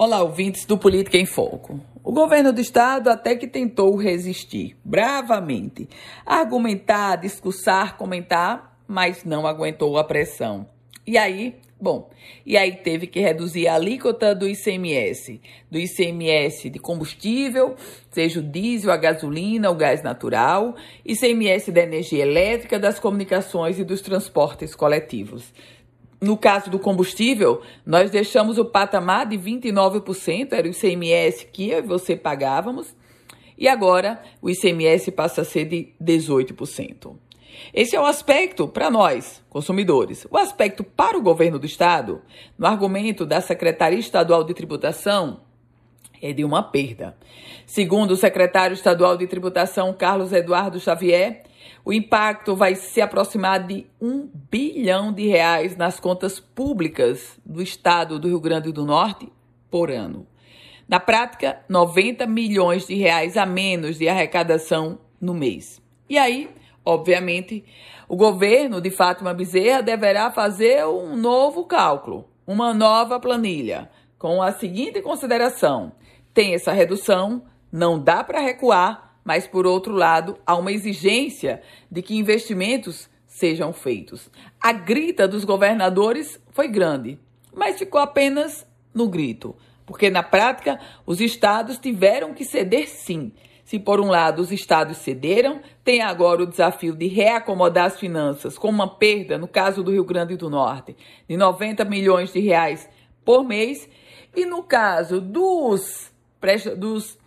Olá, ouvintes do Política em Foco. O governo do estado até que tentou resistir bravamente, argumentar, discursar, comentar, mas não aguentou a pressão. E aí, bom, e aí teve que reduzir a alíquota do ICMS, do ICMS de combustível, seja o diesel, a gasolina, o gás natural, ICMS da energia elétrica, das comunicações e dos transportes coletivos. No caso do combustível, nós deixamos o patamar de 29%, era o ICMS que eu e você pagávamos, e agora o ICMS passa a ser de 18%. Esse é o aspecto para nós, consumidores. O aspecto para o governo do estado, no argumento da Secretaria Estadual de Tributação, é de uma perda. Segundo o secretário estadual de Tributação, Carlos Eduardo Xavier, o impacto vai se aproximar de um bilhão de reais nas contas públicas do estado do Rio Grande do Norte por ano. Na prática, 90 milhões de reais a menos de arrecadação no mês. E aí, obviamente, o governo de Fátima Bezerra deverá fazer um novo cálculo, uma nova planilha, com a seguinte consideração: tem essa redução, não dá para recuar mas por outro lado, há uma exigência de que investimentos sejam feitos. A grita dos governadores foi grande, mas ficou apenas no grito, porque na prática os estados tiveram que ceder sim. Se por um lado os estados cederam, tem agora o desafio de reacomodar as finanças com uma perda, no caso do Rio Grande do Norte, de 90 milhões de reais por mês, e no caso dos, dos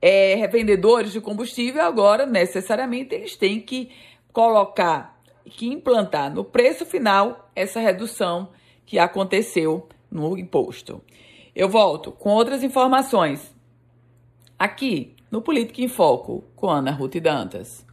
é, revendedores de combustível, agora necessariamente eles têm que colocar, que implantar no preço final essa redução que aconteceu no imposto. Eu volto com outras informações aqui no Política em Foco com Ana Ruth Dantas.